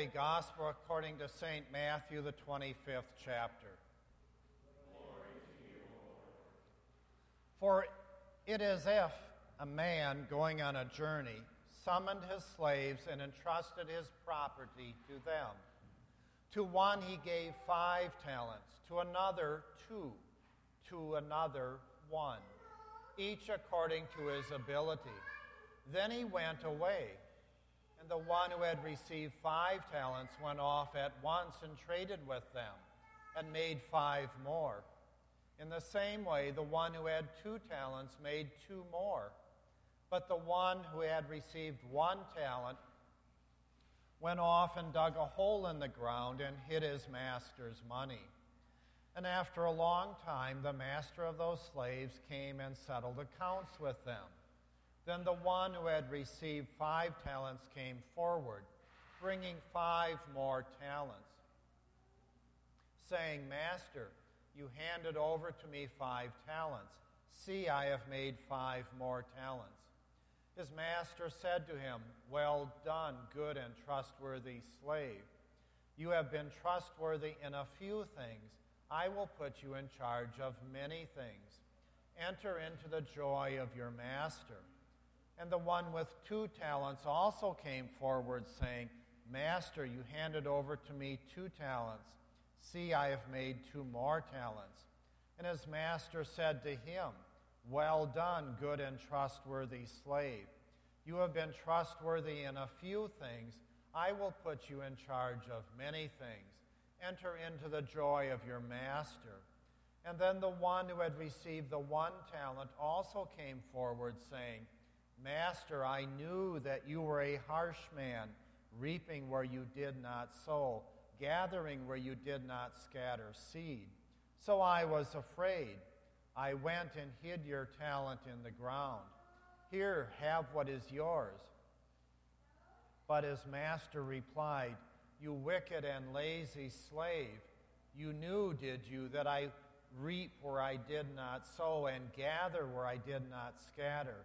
Holy Gospel according to St. Matthew, the 25th chapter. For it is as if a man going on a journey summoned his slaves and entrusted his property to them. To one he gave five talents, to another two, to another one, each according to his ability. Then he went away. And the one who had received five talents went off at once and traded with them and made five more. In the same way, the one who had two talents made two more. But the one who had received one talent went off and dug a hole in the ground and hid his master's money. And after a long time, the master of those slaves came and settled accounts with them. Then the one who had received five talents came forward, bringing five more talents, saying, Master, you handed over to me five talents. See, I have made five more talents. His master said to him, Well done, good and trustworthy slave. You have been trustworthy in a few things. I will put you in charge of many things. Enter into the joy of your master. And the one with two talents also came forward, saying, Master, you handed over to me two talents. See, I have made two more talents. And his master said to him, Well done, good and trustworthy slave. You have been trustworthy in a few things. I will put you in charge of many things. Enter into the joy of your master. And then the one who had received the one talent also came forward, saying, Master, I knew that you were a harsh man, reaping where you did not sow, gathering where you did not scatter seed. So I was afraid. I went and hid your talent in the ground. Here, have what is yours. But his master replied, You wicked and lazy slave, you knew, did you, that I reap where I did not sow and gather where I did not scatter?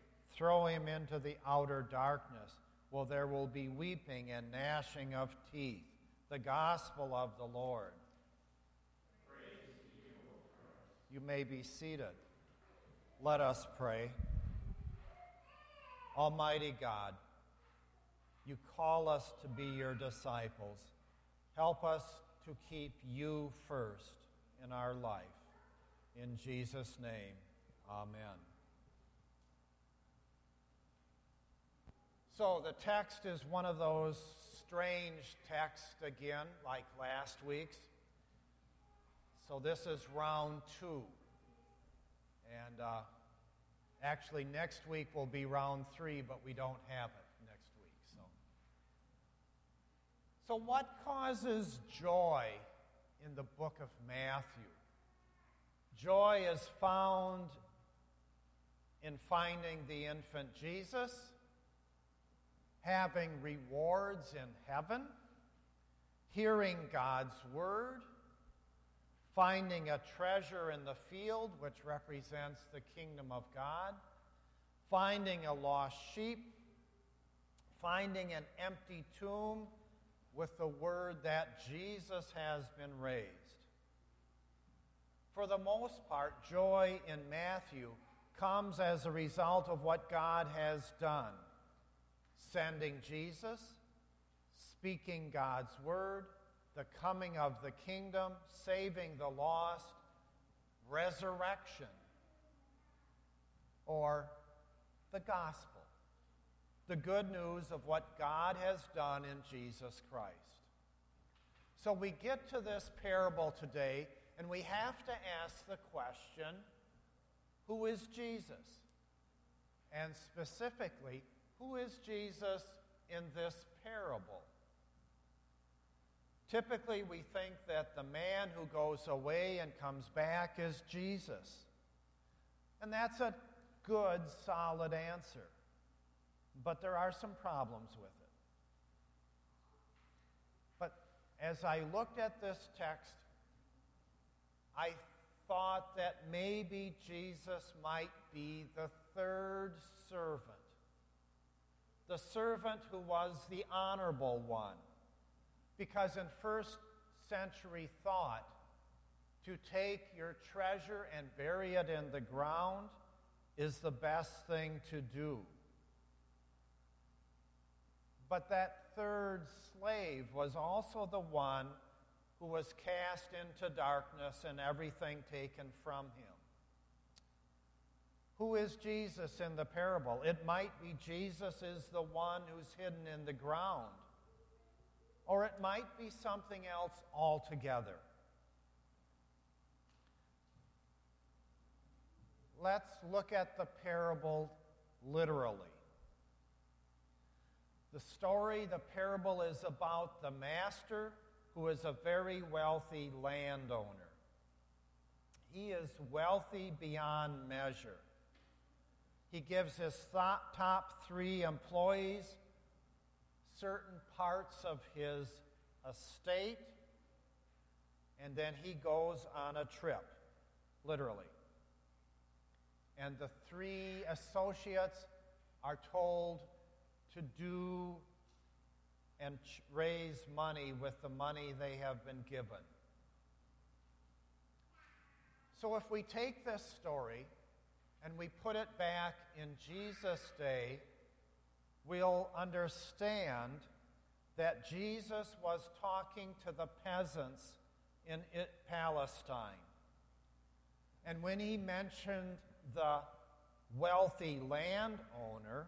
Throw him into the outer darkness. Well, there will be weeping and gnashing of teeth. The gospel of the Lord. You, may be seated. Let us pray. Almighty God, you call us to be your disciples. Help us to keep you first in our life. In Jesus' name, amen. So the text is one of those strange texts again, like last week's. So this is round two. And uh, actually, next week will be round three, but we don't have it next week. So, so what causes joy in the book of Matthew? Joy is found in finding the infant Jesus having rewards in heaven, hearing God's word, finding a treasure in the field, which represents the kingdom of God, finding a lost sheep, finding an empty tomb with the word that Jesus has been raised. For the most part, joy in Matthew comes as a result of what God has done sending Jesus, speaking God's word, the coming of the kingdom, saving the lost, resurrection, or the gospel, the good news of what God has done in Jesus Christ. So we get to this parable today, and we have to ask the question who is Jesus? And specifically, who is Jesus in this parable? Typically, we think that the man who goes away and comes back is Jesus. And that's a good, solid answer. But there are some problems with it. But as I looked at this text, I thought that maybe Jesus might be the third servant, the servant who was the honorable one. Because in first century thought, to take your treasure and bury it in the ground is the best thing to do. But that third slave was also the one who was cast into darkness and everything taken from him. Who is Jesus in the parable? It might be Jesus is the one who's hidden in the ground, or it might be something else altogether. Let's look at the parable literally. The story, the parable, is about the master who is a very wealthy landowner. He is wealthy beyond measure. He gives his top three employees certain parts of his estate, and then he goes on a trip, literally. And the three associates are told to do and raise money with the money they have been given. So if we take this story and we put it back in Jesus' day, we'll understand that Jesus was talking to the peasants in Palestine. And when he mentioned the wealthy landowner,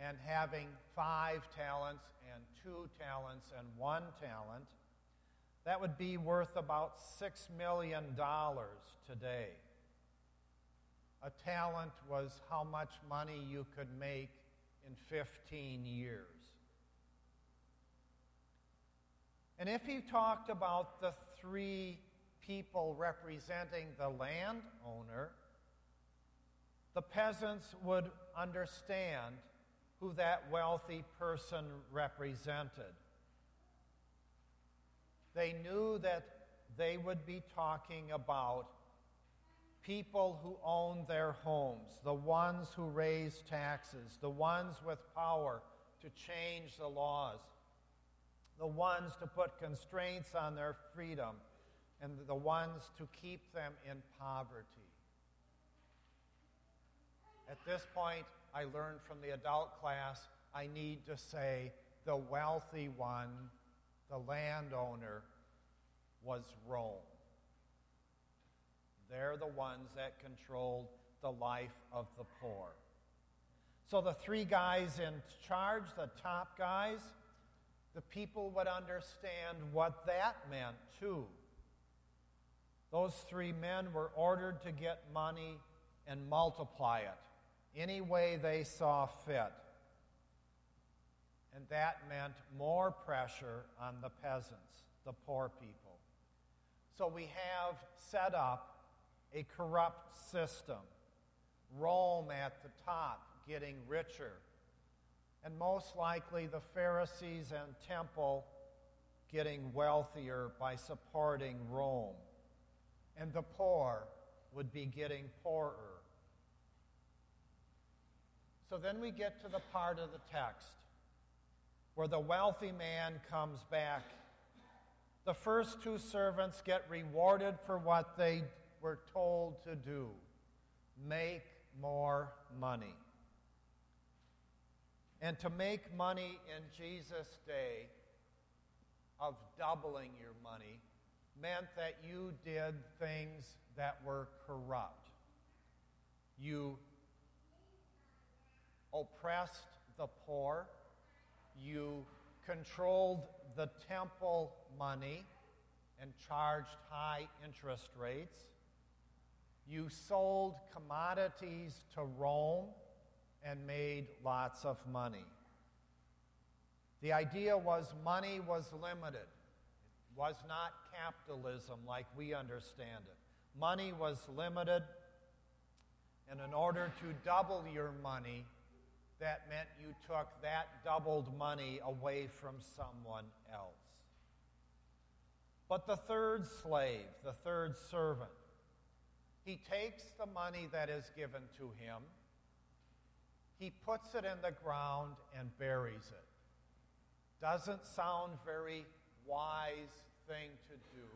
and having five talents and two talents and one talent, that would be worth about $6 million today. A talent was how much money you could make in 15 years. And if he talked about the three people representing the landowner, the peasants would understand who that wealthy person represented. They knew that they would be talking about people who own their homes, the ones who raise taxes, the ones with power to change the laws, the ones to put constraints on their freedom, and the ones to keep them in poverty. At this point, I learned from the adult class I need to say the wealthy one, the landowner, was Rome. They're the ones that controlled the life of the poor. So the three guys in charge, the top guys, the people would understand what that meant too. Those three men were ordered to get money and multiply it any way they saw fit. And that meant more pressure on the peasants, the poor people. So we have set up a corrupt system. Rome at the top, getting richer. And most likely the Pharisees and temple getting wealthier by supporting Rome. And the poor would be getting poorer. So then we get to the part of the text where the wealthy man comes back. The first two servants get rewarded for what they were told to do make more money. And to make money in Jesus' day of doubling your money meant that you did things that were corrupt. You oppressed the poor, you controlled the temple money and charged high interest rates. You sold commodities to Rome and made lots of money. The idea was money was limited. It was not capitalism like we understand it. Money was limited, and in order to double your money, that meant you took that doubled money away from someone else. But the third slave, the third servant, he takes the money that is given to him, he puts it in the ground and buries it. Doesn't sound very wise thing to do,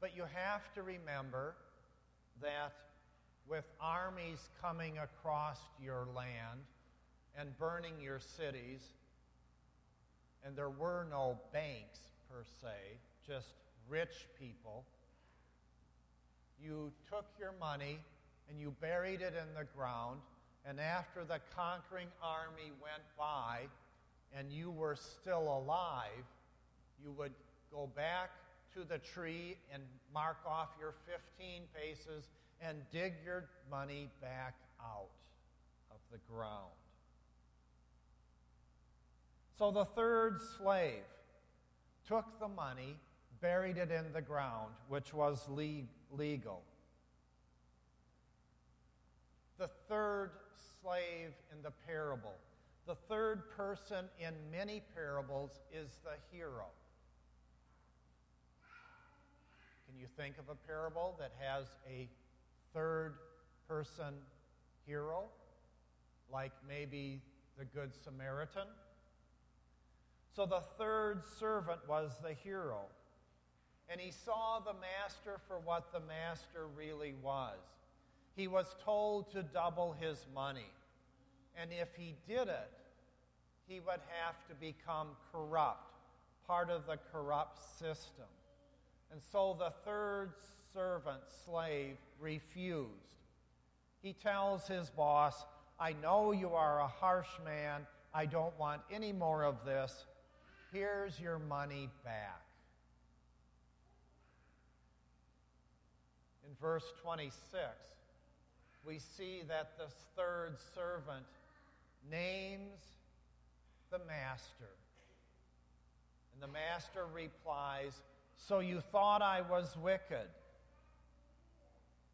but you have to remember that with armies coming across your land and burning your cities, and there were no banks per se, just rich people, you took your money and you buried it in the ground, and after the conquering army went by and you were still alive, you would go back to the tree and mark off your 15 paces and dig your money back out of the ground. So the third slave took the money, buried it in the ground, which was legal. The third slave in the parable, the third person in many parables, is the hero. Can you think of a parable that has a third person hero, like maybe the Good Samaritan? So the third servant was the hero. And he saw the master for what the master really was. He was told to double his money. And if he did it, he would have to become corrupt, part of the corrupt system. And so the third servant, slave, refused. He tells his boss, I know you are a harsh man. I don't want any more of this. Here's your money back. In verse 26, we see that the third servant names the master. And the master replies, So you thought I was wicked,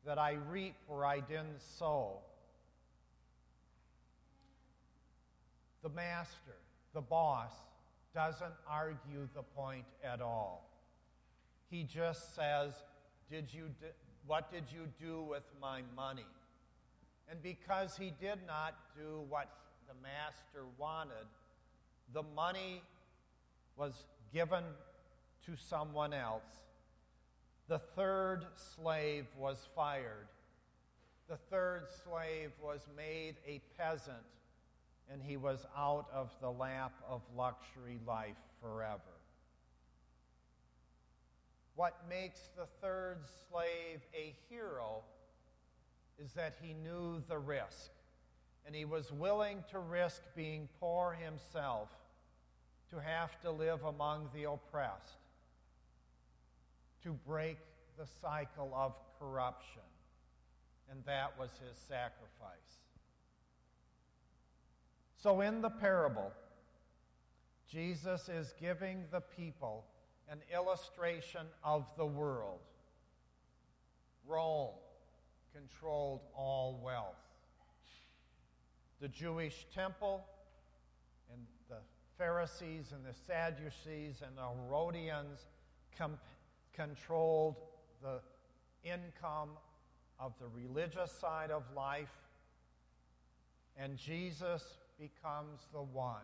that I reap where I didn't sow. The master, the boss, doesn't argue the point at all. He just says, did you do, What did you do with my money? And because he did not do what the master wanted, the money was given to someone else. The third slave was fired. The third slave was made a peasant and he was out of the lap of luxury life forever. What makes the third slave a hero is that he knew the risk, and he was willing to risk being poor himself to have to live among the oppressed, to break the cycle of corruption. And that was his sacrifice. So, in the parable, Jesus is giving the people an illustration of the world. Rome controlled all wealth. The Jewish temple and the Pharisees and the Sadducees and the Herodians com- controlled the income of the religious side of life. And Jesus becomes the one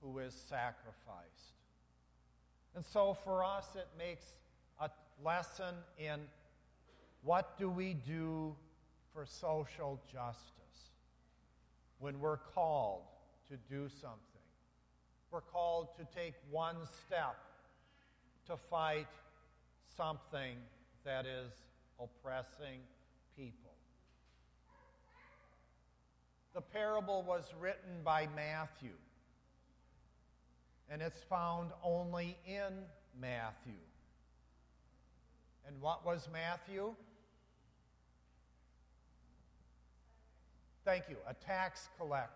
who is sacrificed. And so for us, it makes a lesson in what do we do for social justice when we're called to do something. We're called to take one step to fight something that is oppressing people. The parable was written by Matthew, and it's found only in Matthew. And what was Matthew? Thank you, a tax collector.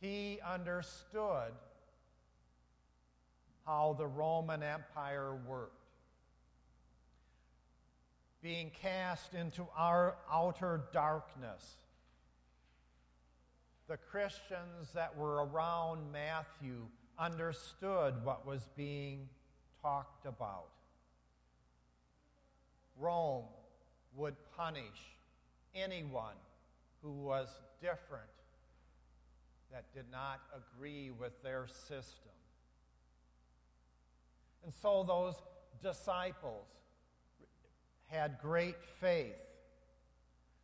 He understood how the Roman Empire worked. Being cast into our outer darkness, the Christians that were around Matthew understood what was being talked about. Rome would punish anyone who was different, that did not agree with their system. And so those disciples had great faith.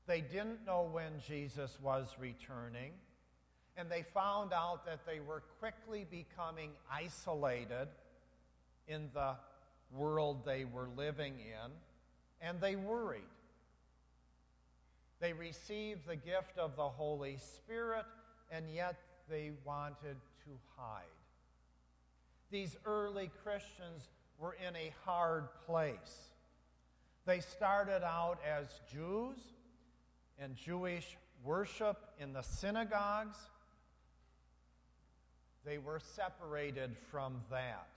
They didn't know when Jesus was returning, and they found out that they were quickly becoming isolated in the world they were living in, and they worried. They received the gift of the Holy Spirit, and yet they wanted to hide. These early Christians were in a hard place. They started out as Jews and Jewish worship in the synagogues. They were separated from that.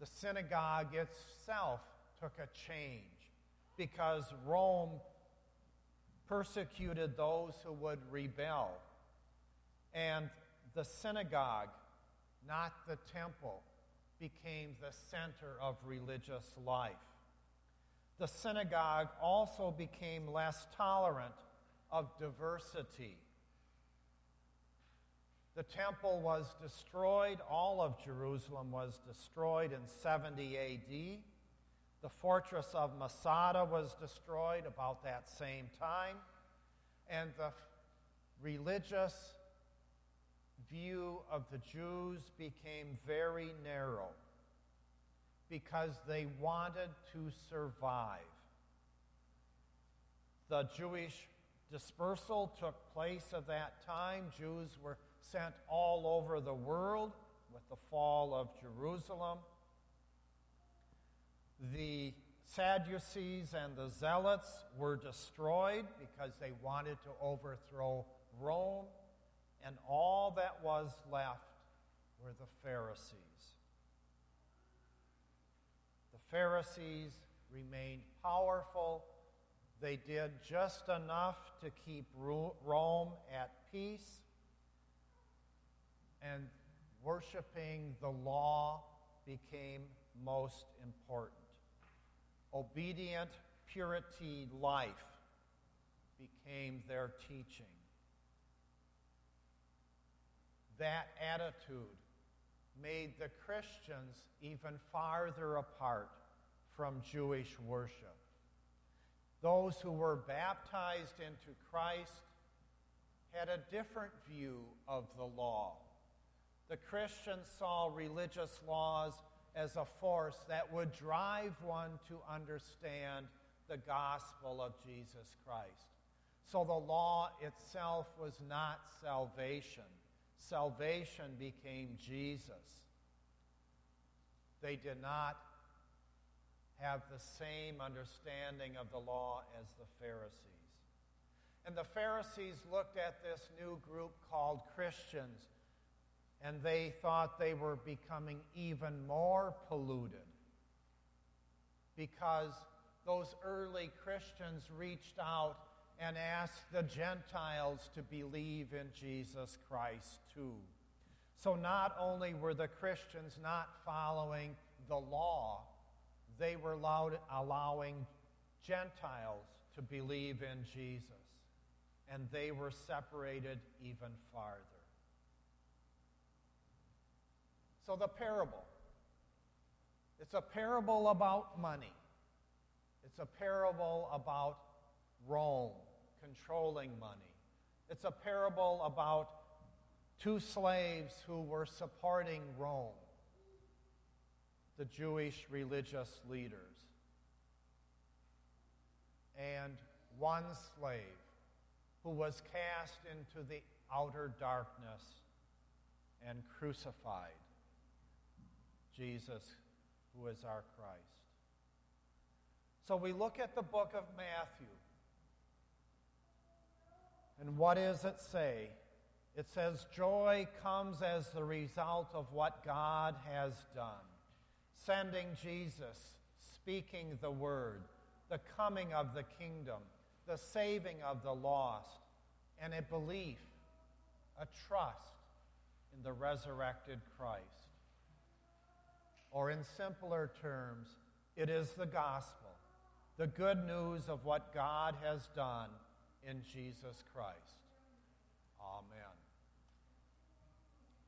The synagogue itself took a change because Rome persecuted those who would rebel. And the synagogue, not the temple, became the center of religious life. The synagogue also became less tolerant of diversity. The temple was destroyed, all of Jerusalem was destroyed in 70 AD. The fortress of Masada was destroyed about that same time, and the religious view of the Jews became very narrow because they wanted to survive. The Jewish dispersal took place at that time. Jews were sent all over the world with the fall of Jerusalem the Sadducees and the Zealots were destroyed because they wanted to overthrow Rome, and all that was left were the Pharisees. The Pharisees remained powerful. They did just enough to keep Rome at peace, and worshiping the law became most important obedient purity life became their teaching. That attitude made the Christians even farther apart from Jewish worship. Those who were baptized into Christ had a different view of the law. The Christians saw religious laws as a force that would drive one to understand the gospel of Jesus Christ. So the law itself was not salvation. Salvation became Jesus. They did not have the same understanding of the law as the Pharisees. And the Pharisees looked at this new group called Christians and they thought they were becoming even more polluted because those early Christians reached out and asked the Gentiles to believe in Jesus Christ too. So not only were the Christians not following the law, they were allowed, allowing Gentiles to believe in Jesus. And they were separated even farther. So, the parable. It's a parable about money. It's a parable about Rome controlling money. It's a parable about two slaves who were supporting Rome, the Jewish religious leaders, and one slave who was cast into the outer darkness and crucified. Jesus, who is our Christ. So we look at the book of Matthew. And what does it say? It says, Joy comes as the result of what God has done, sending Jesus, speaking the word, the coming of the kingdom, the saving of the lost, and a belief, a trust in the resurrected Christ. Or, in simpler terms, it is the gospel, the good news of what God has done in Jesus Christ.